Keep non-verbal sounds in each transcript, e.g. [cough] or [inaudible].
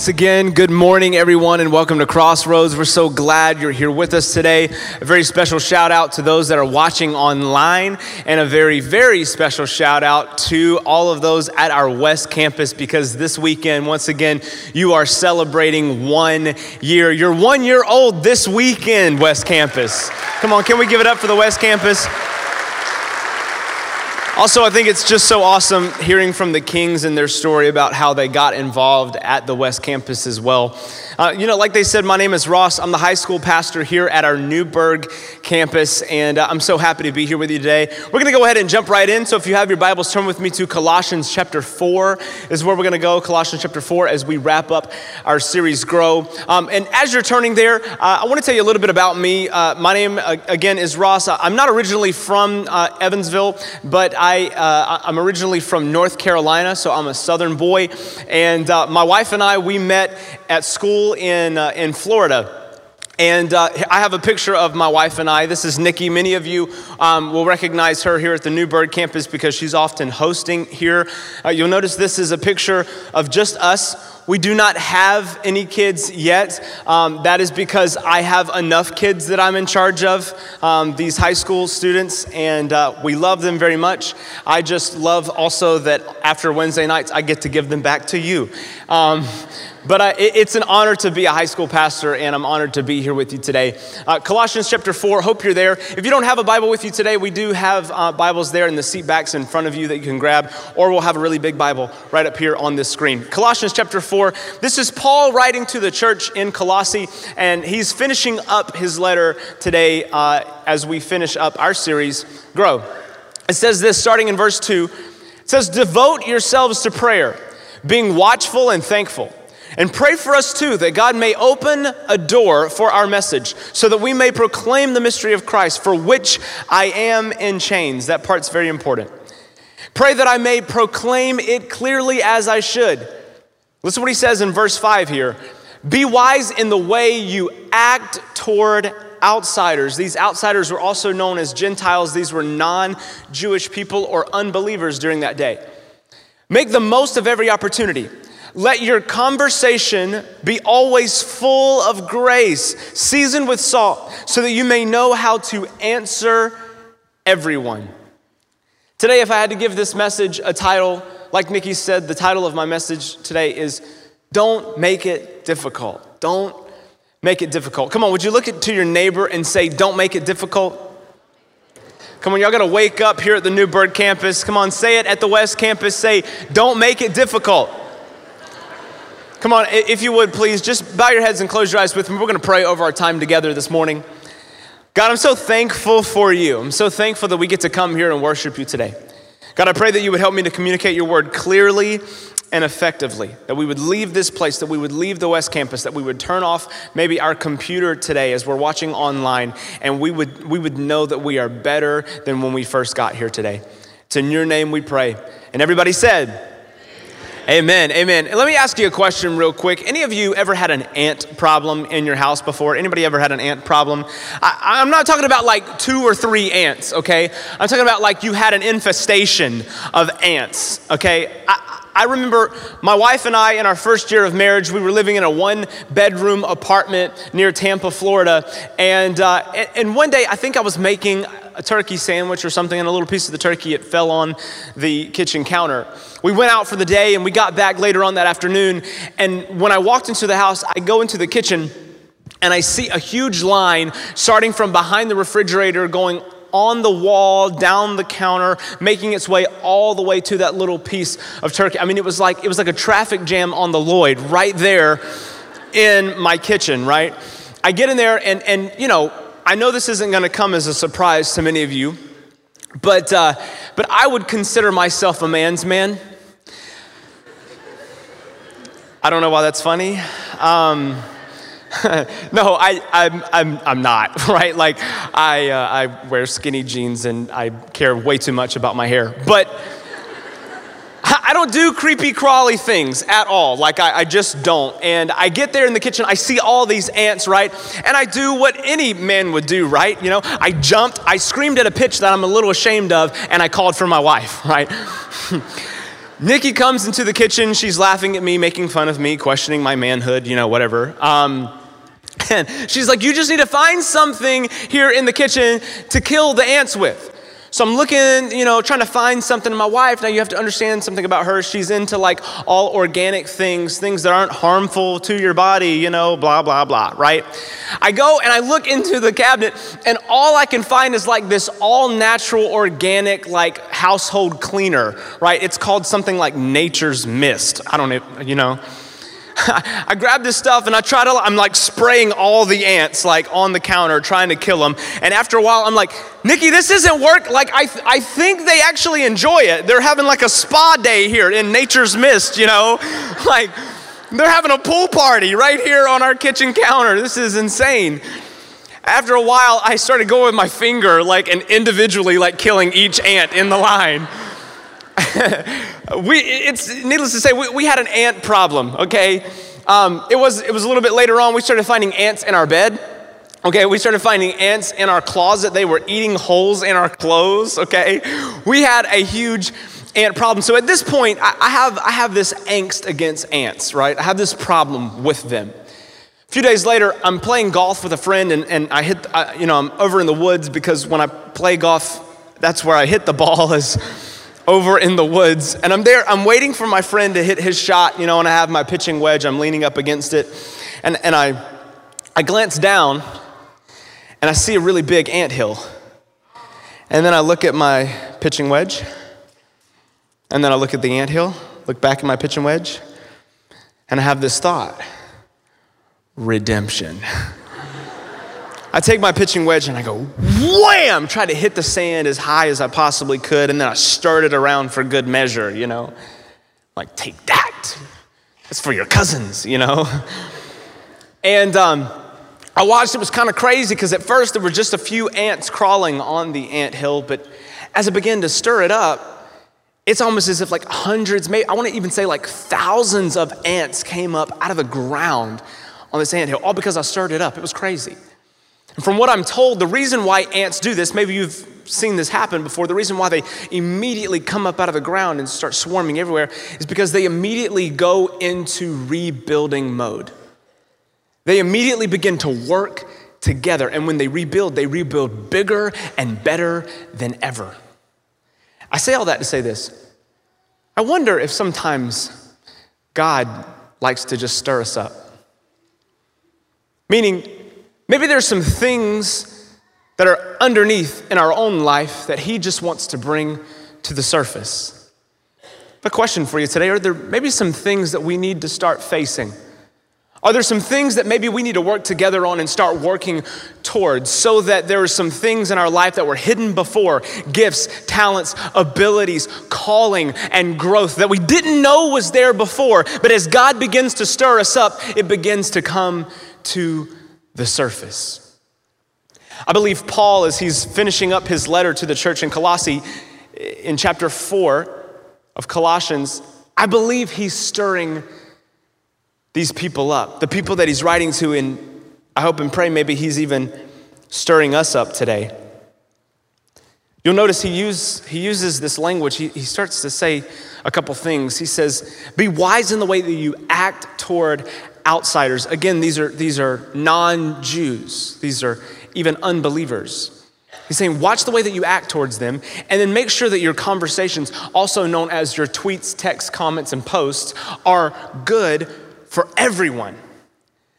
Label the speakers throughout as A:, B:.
A: once again, good morning, everyone, and welcome to Crossroads. We're so glad you're here with us today. A very special shout out to those that are watching online, and a very, very special shout out to all of those at our West Campus because this weekend, once again, you are celebrating one year. You're one year old this weekend, West Campus. Come on, can we give it up for the West Campus? Also, I think it's just so awesome hearing from the Kings and their story about how they got involved at the West Campus as well. Uh, you know, like they said, my name is Ross. I'm the high school pastor here at our Newburgh campus, and uh, I'm so happy to be here with you today. We're going to go ahead and jump right in. So, if you have your Bibles, turn with me to Colossians chapter 4 is where we're going to go. Colossians chapter 4 as we wrap up our series Grow. Um, and as you're turning there, uh, I want to tell you a little bit about me. Uh, my name, uh, again, is Ross. I'm not originally from uh, Evansville, but I, I'm originally from North Carolina, so I'm a southern boy. And my wife and I, we met at school in, uh, in Florida. And uh, I have a picture of my wife and I. This is Nikki. Many of you um, will recognize her here at the Newburgh campus because she's often hosting here. Uh, you'll notice this is a picture of just us we do not have any kids yet. Um, that is because I have enough kids that I'm in charge of, um, these high school students, and uh, we love them very much. I just love also that after Wednesday nights, I get to give them back to you. But uh, it, it's an honor to be a high school pastor, and I'm honored to be here with you today. Uh, Colossians chapter 4, hope you're there. If you don't have a Bible with you today, we do have uh, Bibles there in the seat backs in front of you that you can grab, or we'll have a really big Bible right up here on this screen. Colossians chapter 4, this is Paul writing to the church in Colossae, and he's finishing up his letter today uh, as we finish up our series, Grow. It says this starting in verse 2 it says, Devote yourselves to prayer, being watchful and thankful. And pray for us too that God may open a door for our message so that we may proclaim the mystery of Christ for which I am in chains. That part's very important. Pray that I may proclaim it clearly as I should. Listen to what he says in verse 5 here. Be wise in the way you act toward outsiders. These outsiders were also known as Gentiles. These were non Jewish people or unbelievers during that day. Make the most of every opportunity. Let your conversation be always full of grace, seasoned with salt, so that you may know how to answer everyone. Today, if I had to give this message a title, like Nikki said, the title of my message today is Don't Make It Difficult. Don't make it difficult. Come on, would you look to your neighbor and say, Don't make it difficult? Come on, y'all gotta wake up here at the Newburgh campus. Come on, say it at the West campus. Say, Don't make it difficult. Come on, if you would please, just bow your heads and close your eyes with me. We're going to pray over our time together this morning. God, I'm so thankful for you. I'm so thankful that we get to come here and worship you today. God, I pray that you would help me to communicate your word clearly and effectively, that we would leave this place, that we would leave the West Campus, that we would turn off maybe our computer today as we're watching online, and we would, we would know that we are better than when we first got here today. It's in your name we pray. And everybody said, Amen. Amen. Let me ask you a question real quick. Any of you ever had an ant problem in your house before? Anybody ever had an ant problem? I, am not talking about like two or three ants, okay? I'm talking about like you had an infestation of ants, okay? I remember my wife and I, in our first year of marriage, we were living in a one bedroom apartment near Tampa, Florida. And, uh, and one day, I think I was making a turkey sandwich or something, and a little piece of the turkey, it fell on the kitchen counter. We went out for the day and we got back later on that afternoon. And when I walked into the house, I go into the kitchen and I see a huge line starting from behind the refrigerator going on the wall, down the counter, making its way all the way to that little piece of turkey. I mean, it was like it was like a traffic jam on the Lloyd right there in my kitchen, right? I get in there and and you know, I know this isn't going to come as a surprise to many of you, but uh, but I would consider myself a man's man. I don't know why that's funny. Um, [laughs] no, I, I'm, I'm, I'm not, [laughs] right? Like, I, uh, I wear skinny jeans and I care way too much about my hair. But [laughs] I don't do creepy, crawly things at all. Like, I, I, just don't. And I get there in the kitchen, I see all these ants, right? And I do what any man would do, right? You know, I jumped, I screamed at a pitch that I'm a little ashamed of, and I called for my wife, right? Nikki comes into the kitchen. She's laughing at me, making fun of me, questioning my manhood, you know, whatever. Um, and she's like, You just need to find something here in the kitchen to kill the ants with. So I'm looking, you know, trying to find something. My wife, now you have to understand something about her. She's into like all organic things, things that aren't harmful to your body, you know, blah, blah, blah, right? I go and I look into the cabinet, and all I can find is like this all natural, organic, like household cleaner, right? It's called something like Nature's Mist. I don't know, you know. [laughs] I grab this stuff and I try to, I'm like spraying all the ants like on the counter trying to kill them. And after a while, I'm like, Nikki, this isn't work. Like, I, th- I think they actually enjoy it. They're having like a spa day here in nature's mist, you know? [laughs] Like, they're having a pool party right here on our kitchen counter. This is insane. After a while, I started going with my finger, like, and individually, like, killing each ant in the line. [laughs] we, it's needless to say, we, we had an ant problem, okay? Um, it, was, it was a little bit later on, we started finding ants in our bed. Okay, we started finding ants in our closet. They were eating holes in our clothes, okay? We had a huge ant problem. So at this point, I, I have, I have this angst against ants, right? I have this problem with them. A few days later, I'm playing golf with a friend, and, and I hit, I, you know, I'm over in the woods because when I play golf, that's where I hit the ball is over in the woods. And I'm there, I'm waiting for my friend to hit his shot, you know, and I have my pitching wedge, I'm leaning up against it. And, and I, I glance down and I see a really big ant hill. And then I look at my pitching wedge. And then I look at the ant hill, look back at my pitching wedge, and I have this thought redemption. [laughs] I take my pitching wedge and I go wham, try to hit the sand as high as I possibly could, and then I stirred it around for good measure, you know. Like, take that. It's for your cousins, you know. [laughs] And um, I watched it was kind of crazy because at first there were just a few ants crawling on the ant hill, but as I began to stir it up, it's almost as if like hundreds, maybe I want to even say like thousands of ants came up out of the ground on this ant hill, all because I stirred it up. It was crazy. And from what I'm told, the reason why ants do this, maybe you've seen this happen before, the reason why they immediately come up out of the ground and start swarming everywhere is because they immediately go into rebuilding mode. They immediately begin to work together. And when they rebuild, they rebuild bigger and better than ever. I say all that to say this. I wonder if sometimes God likes to just stir us up. Meaning, Maybe there's some things that are underneath in our own life that He just wants to bring to the surface. A question for you today are there maybe some things that we need to start facing? Are there some things that maybe we need to work together on and start working towards so that there are some things in our life that were hidden before gifts, talents, abilities, calling, and growth that we didn't know was there before, but as God begins to stir us up, it begins to come to the surface. I believe Paul, as he's finishing up his letter to the church in Colossae, in chapter 4 of Colossians, I believe he's stirring these people up, the people that he's writing to, and I hope and pray maybe he's even stirring us up today. You'll notice he, use, he uses this language. He, he starts to say a couple things. He says, Be wise in the way that you act toward outsiders. Again, these are, these are non Jews, these are even unbelievers. He's saying, watch the way that you act towards them, and then make sure that your conversations, also known as your tweets, texts, comments, and posts, are good for everyone.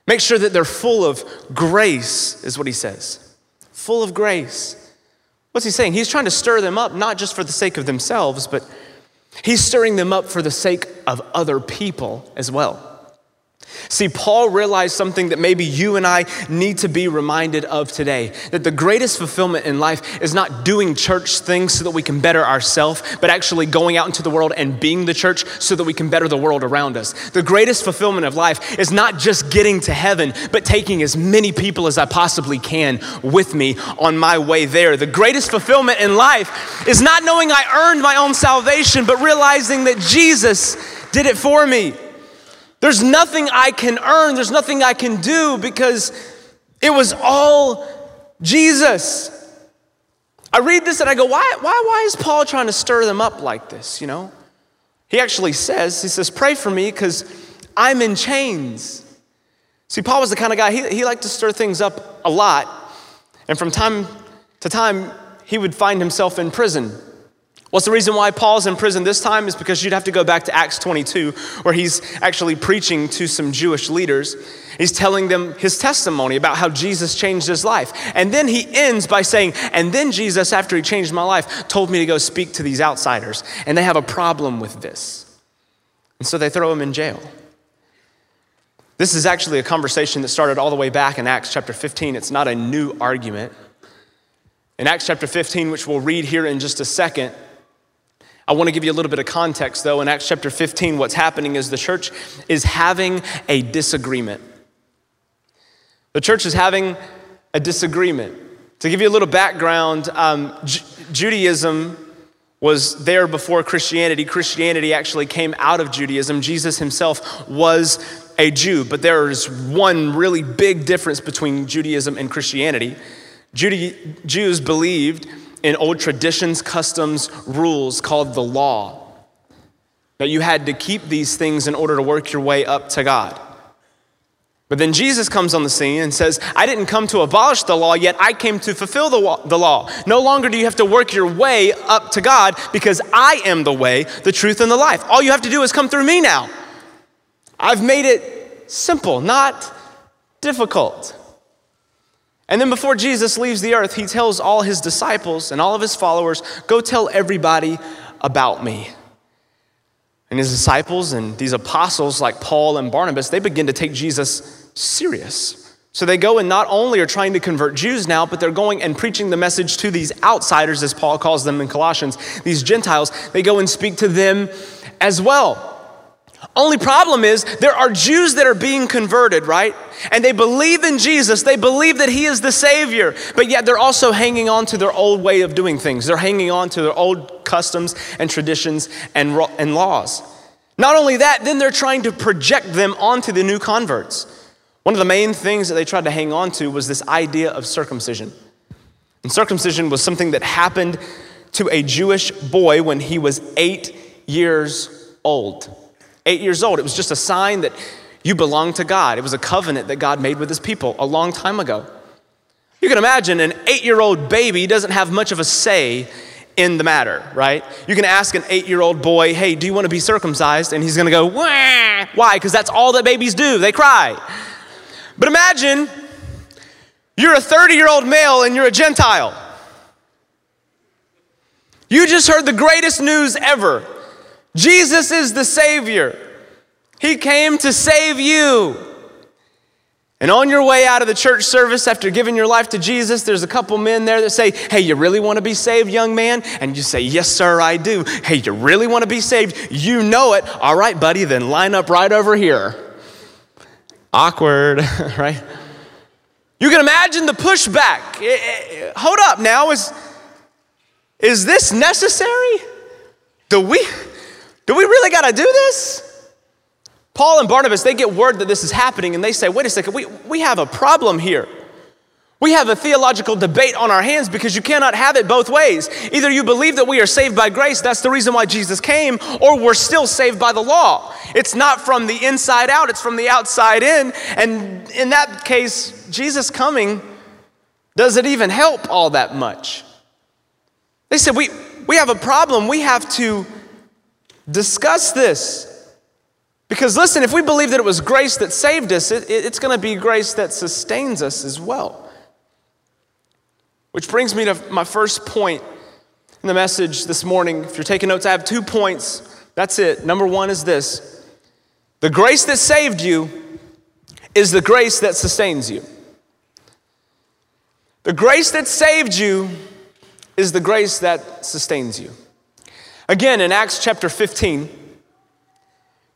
A: Make sure that they're full of grace, is what he says. Full of grace. What's he saying? He's trying to stir them up, not just for the sake of themselves, but he's stirring them up for the sake of other people as well. See, Paul realized something that maybe you and I need to be reminded of today that the greatest fulfillment in life is not doing church things so that we can better ourselves, but actually going out into the world and being the church so that we can better the world around us. The greatest fulfillment of life is not just getting to heaven, but taking as many people as I possibly can with me on my way there. The greatest fulfillment in life is not knowing I earned my own salvation, but realizing that Jesus did it for me. There's nothing I can earn, there's nothing I can do because it was all Jesus. I read this and I go, why, why, why is Paul trying to stir them up like this, you know? He actually says, he says, pray for me because I'm in chains. See, Paul was the kind of guy, he, he liked to stir things up a lot. And from time to time, he would find himself in prison. What's the reason why Paul's in prison this time? Is because you'd have to go back to Acts 22, where he's actually preaching to some Jewish leaders. He's telling them his testimony about how Jesus changed his life. And then he ends by saying, And then Jesus, after he changed my life, told me to go speak to these outsiders. And they have a problem with this. And so they throw him in jail. This is actually a conversation that started all the way back in Acts chapter 15. It's not a new argument. In Acts chapter 15, which we'll read here in just a second, I want to give you a little bit of context, though. In Acts chapter 15, what's happening is the church is having a disagreement. The church is having a disagreement. To give you a little background, um, Judaism was there before Christianity. Christianity actually came out of Judaism. Jesus himself was a Jew, but there is one really big difference between Judaism and Christianity. Jews believed in old traditions, customs, rules called the law. That you had to keep these things in order to work your way up to God. But then Jesus comes on the scene and says, I didn't come to abolish the law, yet I came to fulfill the, the law. No longer do you have to work your way up to God because I am the way, the truth, and the life. All you have to do is come through me now. I've made it simple, not difficult. And then before Jesus leaves the earth, he tells all his disciples and all of his followers, Go tell everybody about me. And his disciples and these apostles, like Paul and Barnabas, they begin to take Jesus serious. So they go and not only are trying to convert Jews now, but they're going and preaching the message to these outsiders, as Paul calls them in Colossians, these Gentiles. They go and speak to them as well. Only problem is there are Jews that are being converted, right? And they believe in Jesus. They believe that he is the savior. But yet they're also hanging on to their old way of doing things. They're hanging on to their old customs and traditions and, and laws. Not only that, then they're trying to project them onto the new converts. One of the main things that they tried to hang on to was this idea of circumcision. And circumcision was something that happened to a Jewish boy when he was eight years old eight years old. It was just a sign that you belong to God. It was a covenant that God made with his people a long time ago. You can imagine an eight year old baby doesn't have much of a say in the matter, right? You can ask an eight year old boy, hey, do you want to be circumcised? And he's going to go, Wah! why? Because that's all that babies do, they cry. But imagine you're a 30 year old male and you're a Gentile. You just heard the greatest news ever. Jesus is the Savior. He came to save you. And on your way out of the church service after giving your life to Jesus, there's a couple men there that say, Hey, you really want to be saved, young man? And you say, Yes, sir, I do. Hey, you really want to be saved? You know it. All right, buddy, then line up right over here. Awkward, [laughs] right? You can imagine the pushback. Hold up now. Is, is this necessary? Do we? Do we really got to do this? Paul and Barnabas, they get word that this is happening and they say, wait a second, we, we have a problem here. We have a theological debate on our hands because you cannot have it both ways. Either you believe that we are saved by grace, that's the reason why Jesus came, or we're still saved by the law. It's not from the inside out, it's from the outside in. And in that case, Jesus coming doesn't even help all that much. They said, We, we have a problem. We have to discuss this. Because listen, if we believe that it was grace that saved us, it, it's going to be grace that sustains us as well. Which brings me to my first point in the message this morning. If you're taking notes, I have two points. That's it. Number one is this the grace that saved you is the grace that sustains you. The grace that saved you is the grace that sustains you. Again, in Acts chapter 15,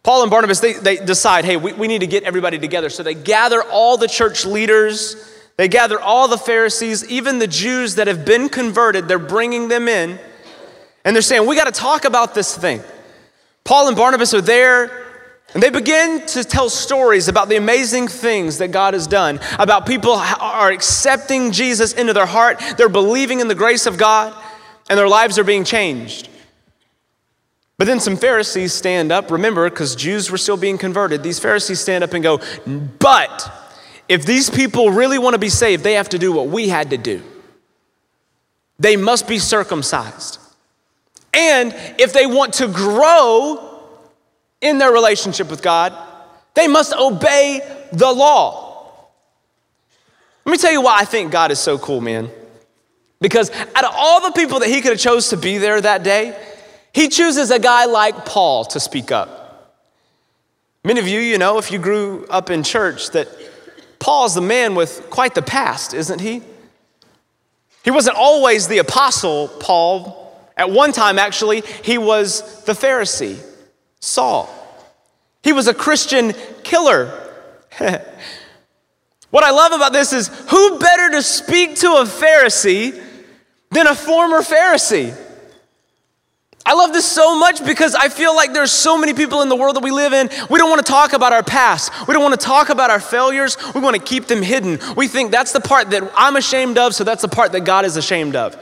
A: Paul and Barnabas, they, they decide, hey, we, we need to get everybody together. So they gather all the church leaders, they gather all the Pharisees, even the Jews that have been converted, they're bringing them in. And they're saying, we got to talk about this thing. Paul and Barnabas are there, and they begin to tell stories about the amazing things that God has done, about people are accepting Jesus into their heart, they're believing in the grace of God, and their lives are being changed. But then some Pharisees stand up, remember, because Jews were still being converted. These Pharisees stand up and go, But if these people really want to be saved, they have to do what we had to do. They must be circumcised. And if they want to grow in their relationship with God, they must obey the law. Let me tell you why I think God is so cool, man. Because out of all the people that he could have chose to be there that day, he chooses a guy like Paul to speak up. Many of you, you know, if you grew up in church, that Paul's the man with quite the past, isn't he? He wasn't always the apostle Paul. At one time, actually, he was the Pharisee, Saul. He was a Christian killer. [laughs] what I love about this is who better to speak to a Pharisee than a former Pharisee? I love this so much because I feel like there's so many people in the world that we live in. We don't want to talk about our past. We don't want to talk about our failures. We want to keep them hidden. We think that's the part that I'm ashamed of, so that's the part that God is ashamed of.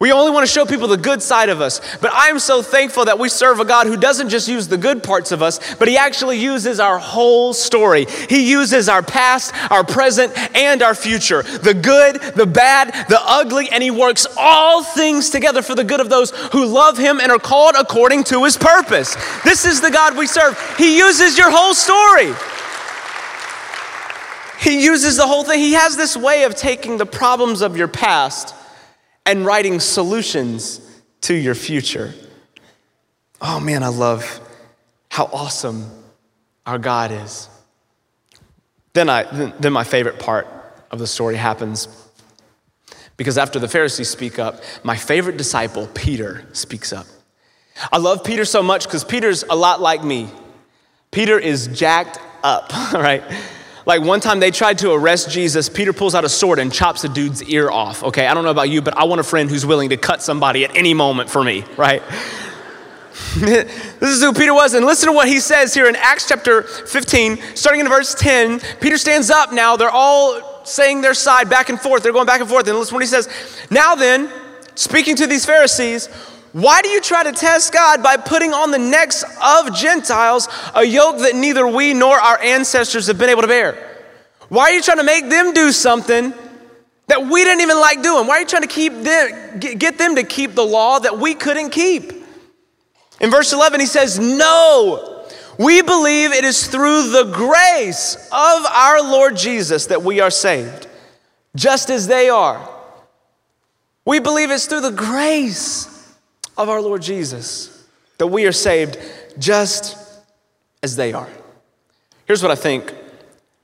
A: We only want to show people the good side of us. But I'm so thankful that we serve a God who doesn't just use the good parts of us, but He actually uses our whole story. He uses our past, our present, and our future the good, the bad, the ugly, and He works all things together for the good of those who love Him and are called according to His purpose. This is the God we serve. He uses your whole story. He uses the whole thing. He has this way of taking the problems of your past and writing solutions to your future. Oh man, I love how awesome our God is. Then, I, then my favorite part of the story happens because after the Pharisees speak up, my favorite disciple, Peter, speaks up. I love Peter so much because Peter's a lot like me. Peter is jacked up, [laughs] right? Like one time they tried to arrest Jesus, Peter pulls out a sword and chops a dude's ear off. Okay, I don't know about you, but I want a friend who's willing to cut somebody at any moment for me, right? [laughs] this is who Peter was. And listen to what he says here in Acts chapter 15, starting in verse 10. Peter stands up now. They're all saying their side back and forth. They're going back and forth. And listen what he says. Now then, speaking to these Pharisees, why do you try to test God by putting on the necks of Gentiles a yoke that neither we nor our ancestors have been able to bear? Why are you trying to make them do something that we didn't even like doing? Why are you trying to keep them, get them to keep the law that we couldn't keep? In verse 11, he says, No, we believe it is through the grace of our Lord Jesus that we are saved, just as they are. We believe it's through the grace of our Lord Jesus that we are saved just as they are. Here's what I think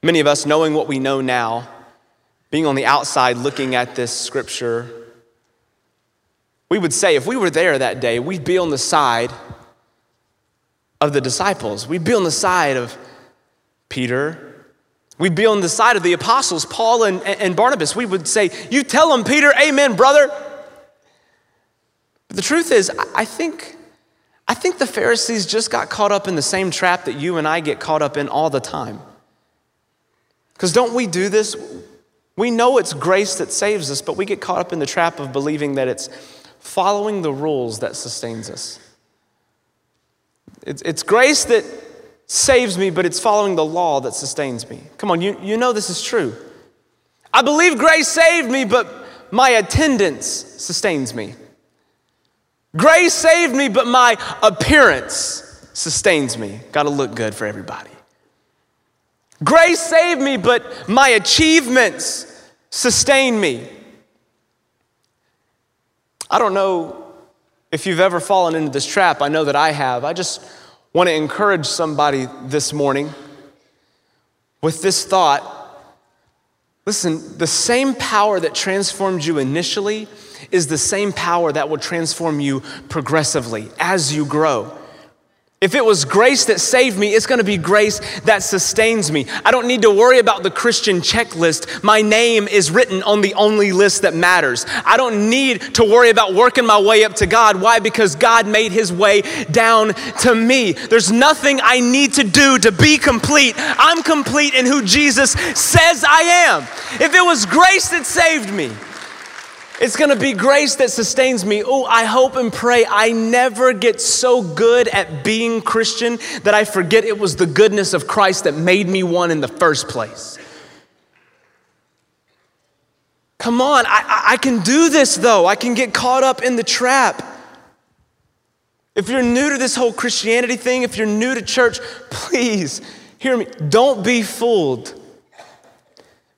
A: many of us, knowing what we know now, being on the outside looking at this scripture, we would say if we were there that day, we'd be on the side of the disciples. We'd be on the side of Peter. We'd be on the side of the apostles, Paul and, and Barnabas. We would say, You tell them, Peter, amen, brother. The truth is, I think, I think the Pharisees just got caught up in the same trap that you and I get caught up in all the time. Because don't we do this? We know it's grace that saves us, but we get caught up in the trap of believing that it's following the rules that sustains us. It's, it's grace that saves me, but it's following the law that sustains me. Come on, you, you know this is true. I believe grace saved me, but my attendance sustains me. Grace saved me, but my appearance sustains me. Got to look good for everybody. Grace saved me, but my achievements sustain me. I don't know if you've ever fallen into this trap. I know that I have. I just want to encourage somebody this morning with this thought. Listen, the same power that transformed you initially is the same power that will transform you progressively as you grow. If it was grace that saved me, it's gonna be grace that sustains me. I don't need to worry about the Christian checklist. My name is written on the only list that matters. I don't need to worry about working my way up to God. Why? Because God made his way down to me. There's nothing I need to do to be complete. I'm complete in who Jesus says I am. If it was grace that saved me, It's gonna be grace that sustains me. Oh, I hope and pray I never get so good at being Christian that I forget it was the goodness of Christ that made me one in the first place. Come on, I, I can do this though. I can get caught up in the trap. If you're new to this whole Christianity thing, if you're new to church, please hear me. Don't be fooled.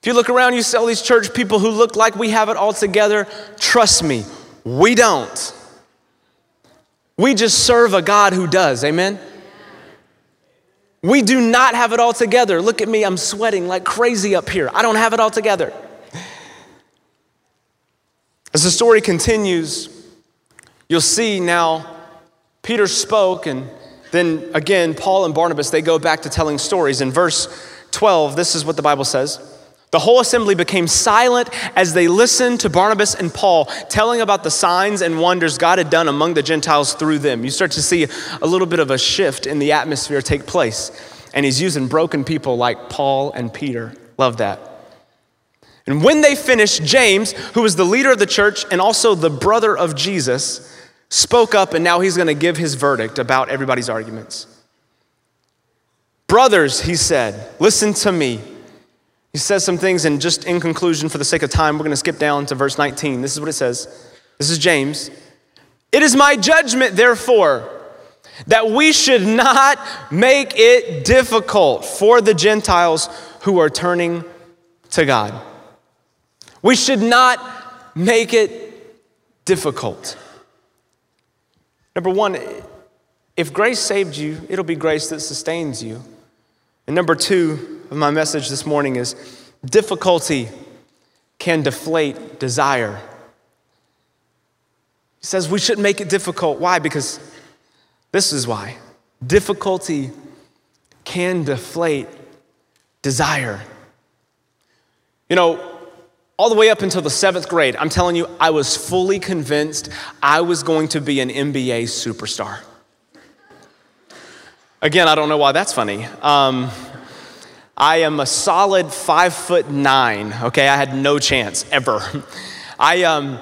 A: You look around, you see all these church people who look like we have it all together. Trust me, we don't. We just serve a God who does. Amen? We do not have it all together. Look at me, I'm sweating like crazy up here. I don't have it all together. As the story continues, you'll see now Peter spoke, and then again, Paul and Barnabas, they go back to telling stories. In verse 12, this is what the Bible says. The whole assembly became silent as they listened to Barnabas and Paul telling about the signs and wonders God had done among the Gentiles through them. You start to see a little bit of a shift in the atmosphere take place. And he's using broken people like Paul and Peter. Love that. And when they finished, James, who was the leader of the church and also the brother of Jesus, spoke up, and now he's going to give his verdict about everybody's arguments. Brothers, he said, listen to me. He says some things, and just in conclusion, for the sake of time, we're going to skip down to verse 19. This is what it says. This is James. It is my judgment, therefore, that we should not make it difficult for the Gentiles who are turning to God. We should not make it difficult. Number one, if grace saved you, it'll be grace that sustains you. And number two of my message this morning is difficulty can deflate desire. He says we shouldn't make it difficult. Why? Because this is why. Difficulty can deflate desire. You know, all the way up until the seventh grade, I'm telling you, I was fully convinced I was going to be an NBA superstar. Again, I don't know why that's funny. Um, I am a solid five foot nine, okay? I had no chance ever. [laughs] I, um,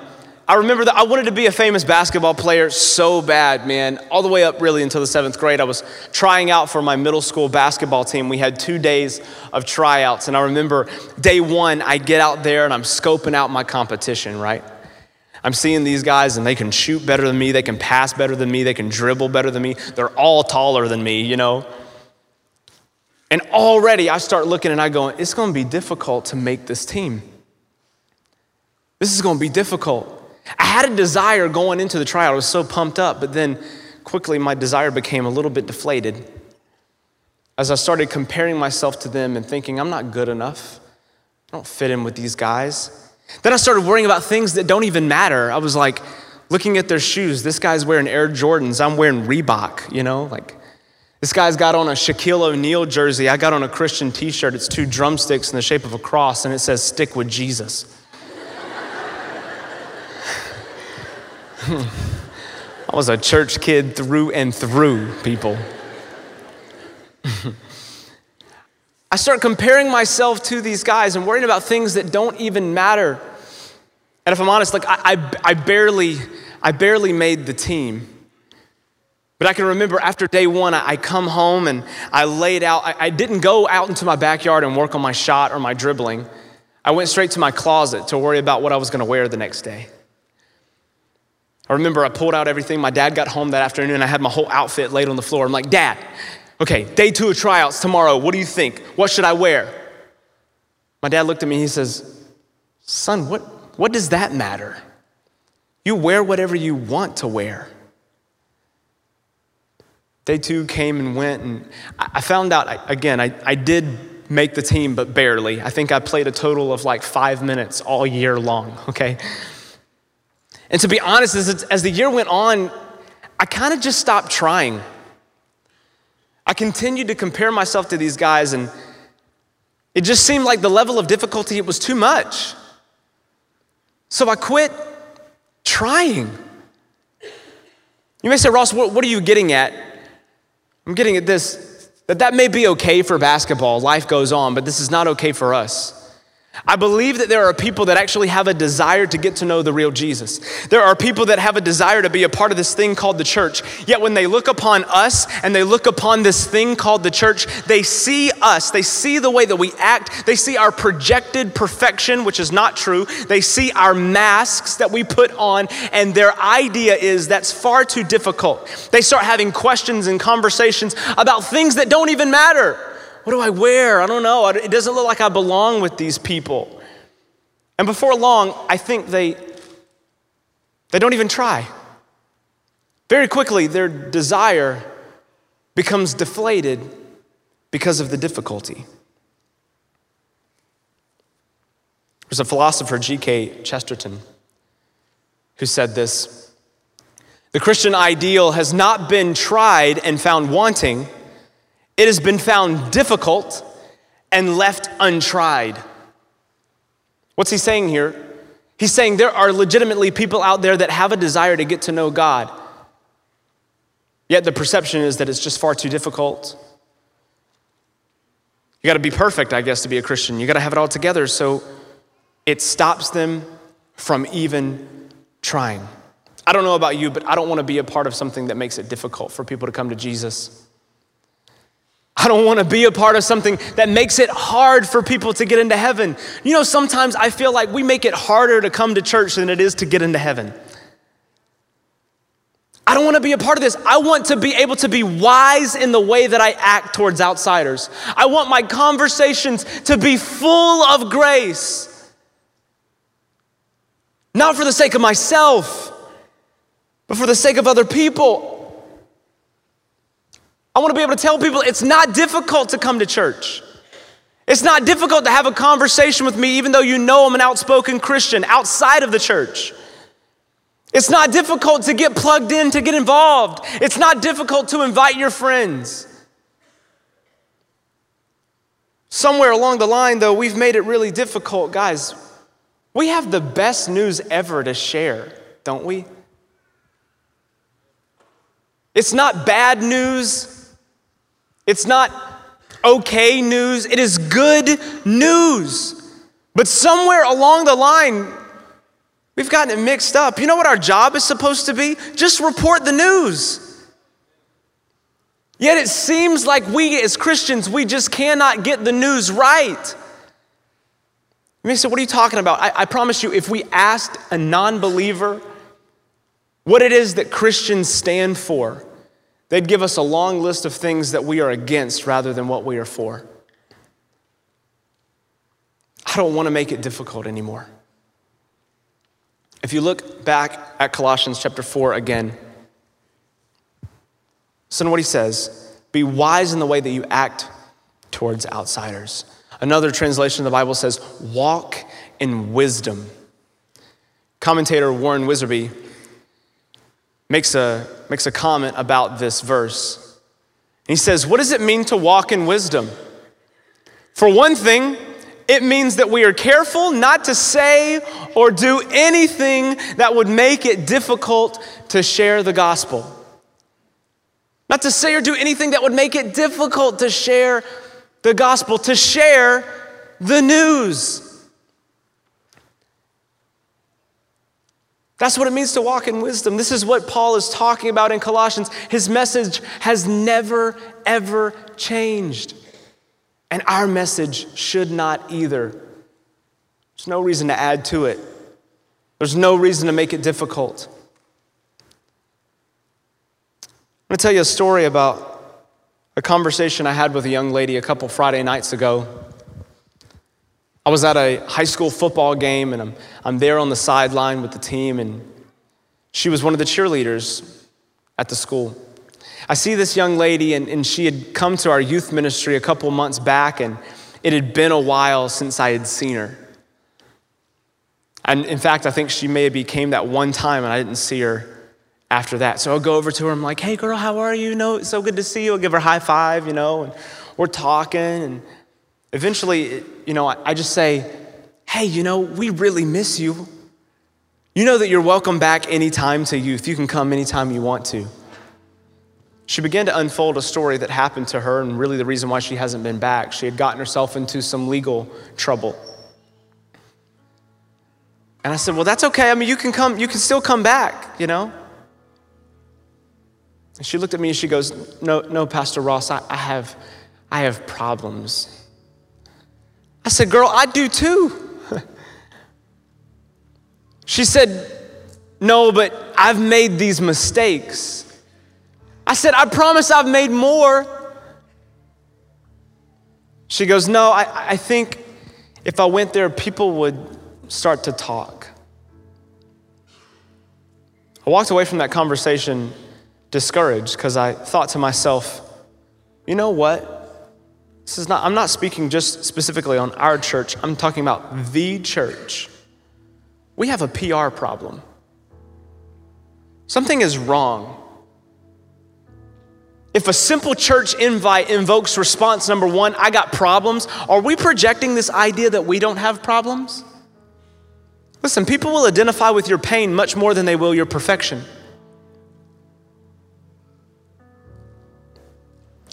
A: I remember that I wanted to be a famous basketball player so bad, man. All the way up really until the seventh grade. I was trying out for my middle school basketball team. We had two days of tryouts. And I remember day one, I get out there and I'm scoping out my competition, right? I'm seeing these guys and they can shoot better than me, they can pass better than me, they can dribble better than me. They're all taller than me, you know? And already I start looking and I go, it's gonna be difficult to make this team. This is gonna be difficult. I had a desire going into the trial. I was so pumped up, but then quickly my desire became a little bit deflated as I started comparing myself to them and thinking, I'm not good enough. I don't fit in with these guys. Then I started worrying about things that don't even matter. I was like looking at their shoes. This guy's wearing Air Jordans. I'm wearing Reebok, you know? Like, this guy's got on a Shaquille O'Neal jersey. I got on a Christian t shirt. It's two drumsticks in the shape of a cross, and it says, Stick with Jesus. [laughs] I was a church kid through and through, people. [laughs] I start comparing myself to these guys and worrying about things that don't even matter. And if I'm honest, like I, I, I barely, I barely made the team. But I can remember after day one, I, come home and I laid out. I, I didn't go out into my backyard and work on my shot or my dribbling. I went straight to my closet to worry about what I was going to wear the next day. I remember I pulled out everything. My dad got home that afternoon. I had my whole outfit laid on the floor. I'm like, Dad, okay, day two of tryouts tomorrow. What do you think? What should I wear? My dad looked at me. He says, Son, what, what does that matter? You wear whatever you want to wear. Day two came and went, and I found out, again, I, I did make the team, but barely. I think I played a total of like five minutes all year long, [laughs] okay? And to be honest, as, as the year went on, I kind of just stopped trying. I continued to compare myself to these guys, and it just seemed like the level of difficulty, it was too much. So I quit trying. You may say, Ross, what, what are you getting at? I'm getting at this that that may be okay for basketball, life goes on, but this is not okay for us. I believe that there are people that actually have a desire to get to know the real Jesus. There are people that have a desire to be a part of this thing called the church. Yet when they look upon us and they look upon this thing called the church, they see us. They see the way that we act. They see our projected perfection, which is not true. They see our masks that we put on, and their idea is that's far too difficult. They start having questions and conversations about things that don't even matter. What do I wear? I don't know. It doesn't look like I belong with these people. And before long, I think they, they don't even try. Very quickly, their desire becomes deflated because of the difficulty. There's a philosopher, G.K. Chesterton, who said this The Christian ideal has not been tried and found wanting it has been found difficult and left untried. What's he saying here? He's saying there are legitimately people out there that have a desire to get to know God. Yet the perception is that it's just far too difficult. You got to be perfect, I guess, to be a Christian. You got to have it all together. So it stops them from even trying. I don't know about you, but I don't want to be a part of something that makes it difficult for people to come to Jesus. I don't want to be a part of something that makes it hard for people to get into heaven. You know, sometimes I feel like we make it harder to come to church than it is to get into heaven. I don't want to be a part of this. I want to be able to be wise in the way that I act towards outsiders. I want my conversations to be full of grace. Not for the sake of myself, but for the sake of other people. I want to be able to tell people it's not difficult to come to church. It's not difficult to have a conversation with me, even though you know I'm an outspoken Christian outside of the church. It's not difficult to get plugged in, to get involved. It's not difficult to invite your friends. Somewhere along the line, though, we've made it really difficult. Guys, we have the best news ever to share, don't we? It's not bad news, it's not okay news, it is good news. But somewhere along the line, we've gotten it mixed up. You know what our job is supposed to be? Just report the news. Yet it seems like we as Christians, we just cannot get the news right. You may say, What are you talking about? I, I promise you, if we asked a non believer what it is that Christians stand for, They'd give us a long list of things that we are against rather than what we are for. I don't want to make it difficult anymore. If you look back at Colossians chapter 4 again, listen to what he says Be wise in the way that you act towards outsiders. Another translation of the Bible says, Walk in wisdom. Commentator Warren Wiersbe makes a, makes a comment about this verse. He says, What does it mean to walk in wisdom? For one thing, it means that we are careful not to say or do anything that would make it difficult to share the gospel. Not to say or do anything that would make it difficult to share the gospel, to share the news. That's what it means to walk in wisdom. This is what Paul is talking about in Colossians. His message has never, ever changed. And our message should not either. There's no reason to add to it, there's no reason to make it difficult. I'm going to tell you a story about a conversation I had with a young lady a couple Friday nights ago. I was at a high school football game and I'm, I'm there on the sideline with the team, and she was one of the cheerleaders at the school. I see this young lady, and, and she had come to our youth ministry a couple months back, and it had been a while since I had seen her. And in fact, I think she maybe came that one time, and I didn't see her after that. So I'll go over to her. I'm like, "Hey, girl, how are you? Know, it's so good to see you." I'll give her a high five, you know, and we're talking, and Eventually, you know, I just say, hey, you know, we really miss you. You know that you're welcome back anytime to youth. You can come anytime you want to. She began to unfold a story that happened to her, and really the reason why she hasn't been back. She had gotten herself into some legal trouble. And I said, Well, that's okay. I mean, you can come, you can still come back, you know? And she looked at me and she goes, No, no, Pastor Ross, I, I have I have problems. I said, Girl, I do too. [laughs] she said, No, but I've made these mistakes. I said, I promise I've made more. She goes, No, I, I think if I went there, people would start to talk. I walked away from that conversation discouraged because I thought to myself, you know what? This is not, I'm not speaking just specifically on our church, I'm talking about the church. We have a PR problem. Something is wrong. If a simple church invite invokes response number one, I got problems, are we projecting this idea that we don't have problems? Listen, people will identify with your pain much more than they will your perfection.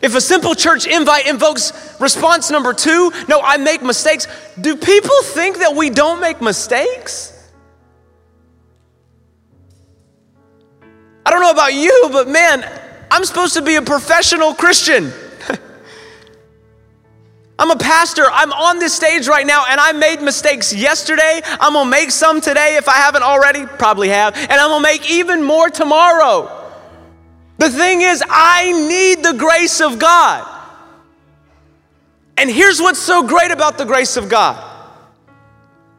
A: If a simple church invite invokes response number two, no, I make mistakes, do people think that we don't make mistakes? I don't know about you, but man, I'm supposed to be a professional Christian. [laughs] I'm a pastor. I'm on this stage right now, and I made mistakes yesterday. I'm gonna make some today if I haven't already, probably have, and I'm gonna make even more tomorrow. The thing is, I need the grace of God. And here's what's so great about the grace of God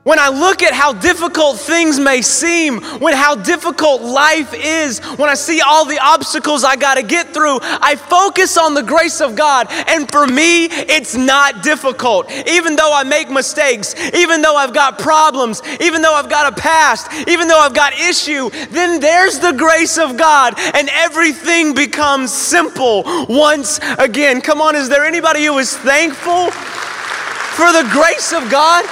A: when I look at how difficult things may seem, when how difficult life is, when I see all the obstacles I got to get through, I focus on the grace of God. And for me, it's not difficult. Even though I make mistakes, even though I've got problems, even though I've got a past, even though I've got issue, then there's the grace of God and everything becomes simple once again. Come on, is there anybody who is thankful for the grace of God?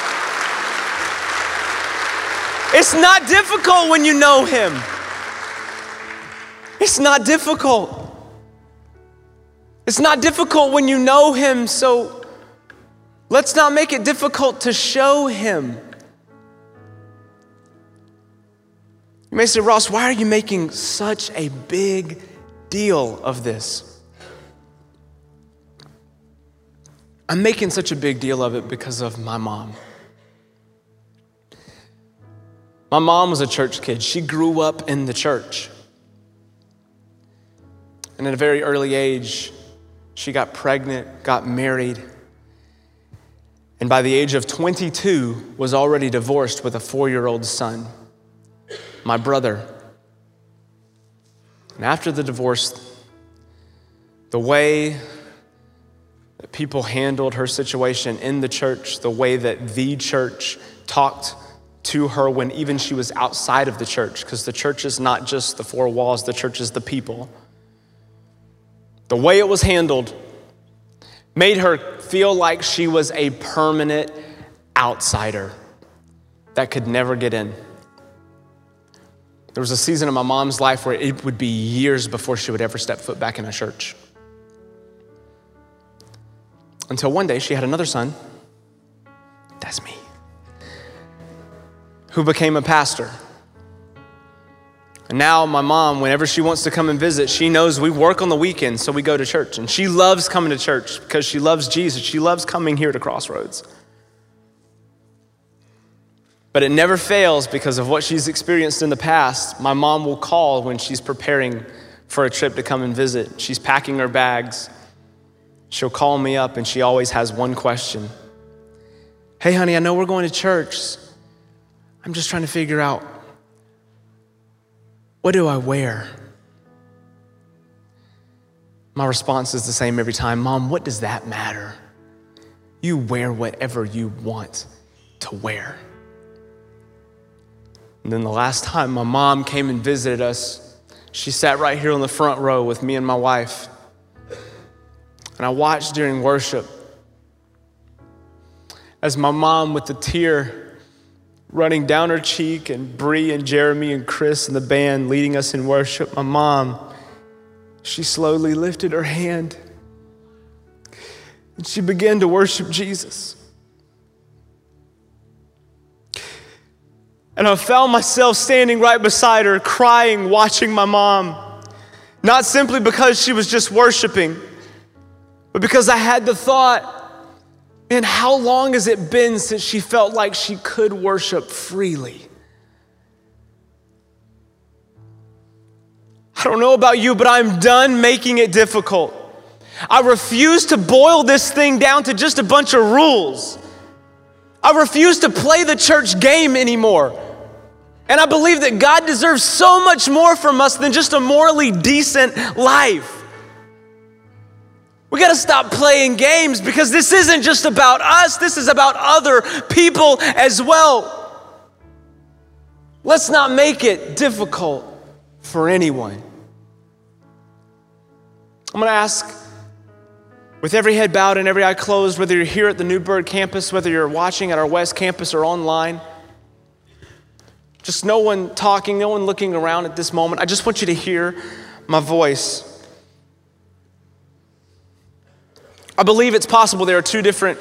A: It's not difficult when you know Him. It's not difficult. It's not difficult when you know Him, so let's not make it difficult to show Him. You may say, Ross, why are you making such a big deal of this? I'm making such a big deal of it because of my mom. My mom was a church kid. She grew up in the church. And at a very early age, she got pregnant, got married, and by the age of 22 was already divorced with a 4-year-old son. My brother. And after the divorce, the way that people handled her situation in the church, the way that the church talked to her when even she was outside of the church, because the church is not just the four walls, the church is the people. The way it was handled made her feel like she was a permanent outsider that could never get in. There was a season in my mom's life where it would be years before she would ever step foot back in a church. Until one day she had another son. That's me who became a pastor. And now, my mom, whenever she wants to come and visit, she knows we work on the weekends, so we go to church. And she loves coming to church because she loves Jesus. She loves coming here to Crossroads. But it never fails because of what she's experienced in the past. My mom will call when she's preparing for a trip to come and visit. She's packing her bags. She'll call me up and she always has one question Hey, honey, I know we're going to church. I'm just trying to figure out what do I wear? My response is the same every time Mom, what does that matter? You wear whatever you want to wear. And then the last time my mom came and visited us, she sat right here on the front row with me and my wife. And I watched during worship as my mom, with the tear running down her cheek, and Bree and Jeremy and Chris and the band leading us in worship. My mom, she slowly lifted her hand and she began to worship Jesus. And I found myself standing right beside her, crying, watching my mom. Not simply because she was just worshiping, but because I had the thought, man, how long has it been since she felt like she could worship freely? I don't know about you, but I'm done making it difficult. I refuse to boil this thing down to just a bunch of rules. I refuse to play the church game anymore. And I believe that God deserves so much more from us than just a morally decent life. We got to stop playing games because this isn't just about us, this is about other people as well. Let's not make it difficult for anyone. I'm going to ask with every head bowed and every eye closed, whether you're here at the Newburgh campus, whether you're watching at our West campus or online, just no one talking, no one looking around at this moment. I just want you to hear my voice. I believe it's possible there are two different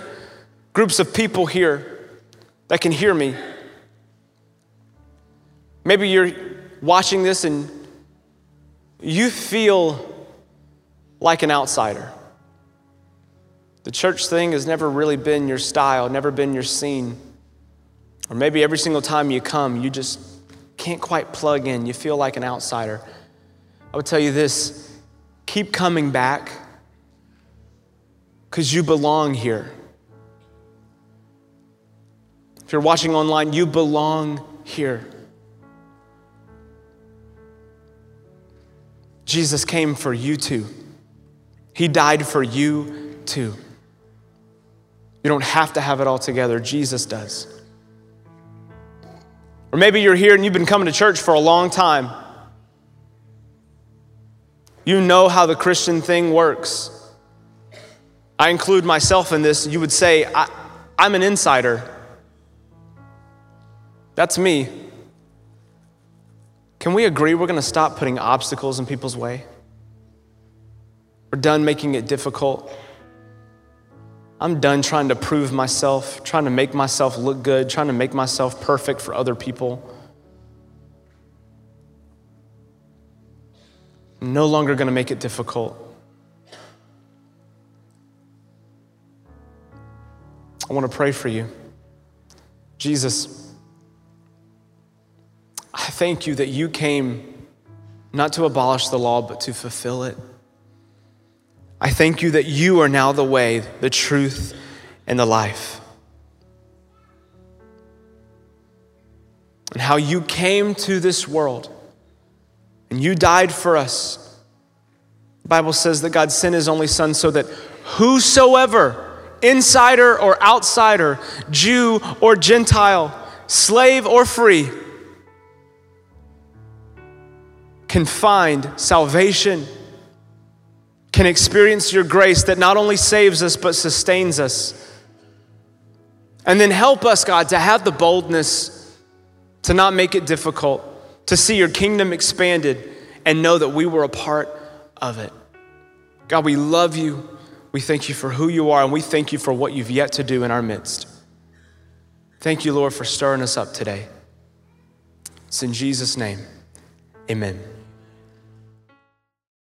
A: groups of people here that can hear me. Maybe you're watching this and you feel like an outsider. The church thing has never really been your style, never been your scene. Or maybe every single time you come, you just can't quite plug in. You feel like an outsider. I would tell you this keep coming back because you belong here. If you're watching online, you belong here. Jesus came for you too. He died for you too. You don't have to have it all together, Jesus does. Or maybe you're here and you've been coming to church for a long time. You know how the Christian thing works. I include myself in this. You would say, I, am an insider. That's me. Can we agree we're going to stop putting obstacles in people's way? We're done making it difficult. I'm done trying to prove myself, trying to make myself look good, trying to make myself perfect for other people. I'm no longer going to make it difficult. I want to pray for you. Jesus, I thank you that you came not to abolish the law, but to fulfill it. I thank you that you are now the way, the truth, and the life. And how you came to this world and you died for us. The Bible says that God sent his only son so that whosoever, insider or outsider, Jew or Gentile, slave or free, can find salvation can experience your grace that not only saves us, but sustains us. And then help us, God, to have the boldness to not make it difficult, to see your kingdom expanded, and know that we were a part of it. God, we love you. We thank you for who you are, and we thank you for what you've yet to do in our midst. Thank you, Lord, for stirring us up today. It's in Jesus' name. Amen.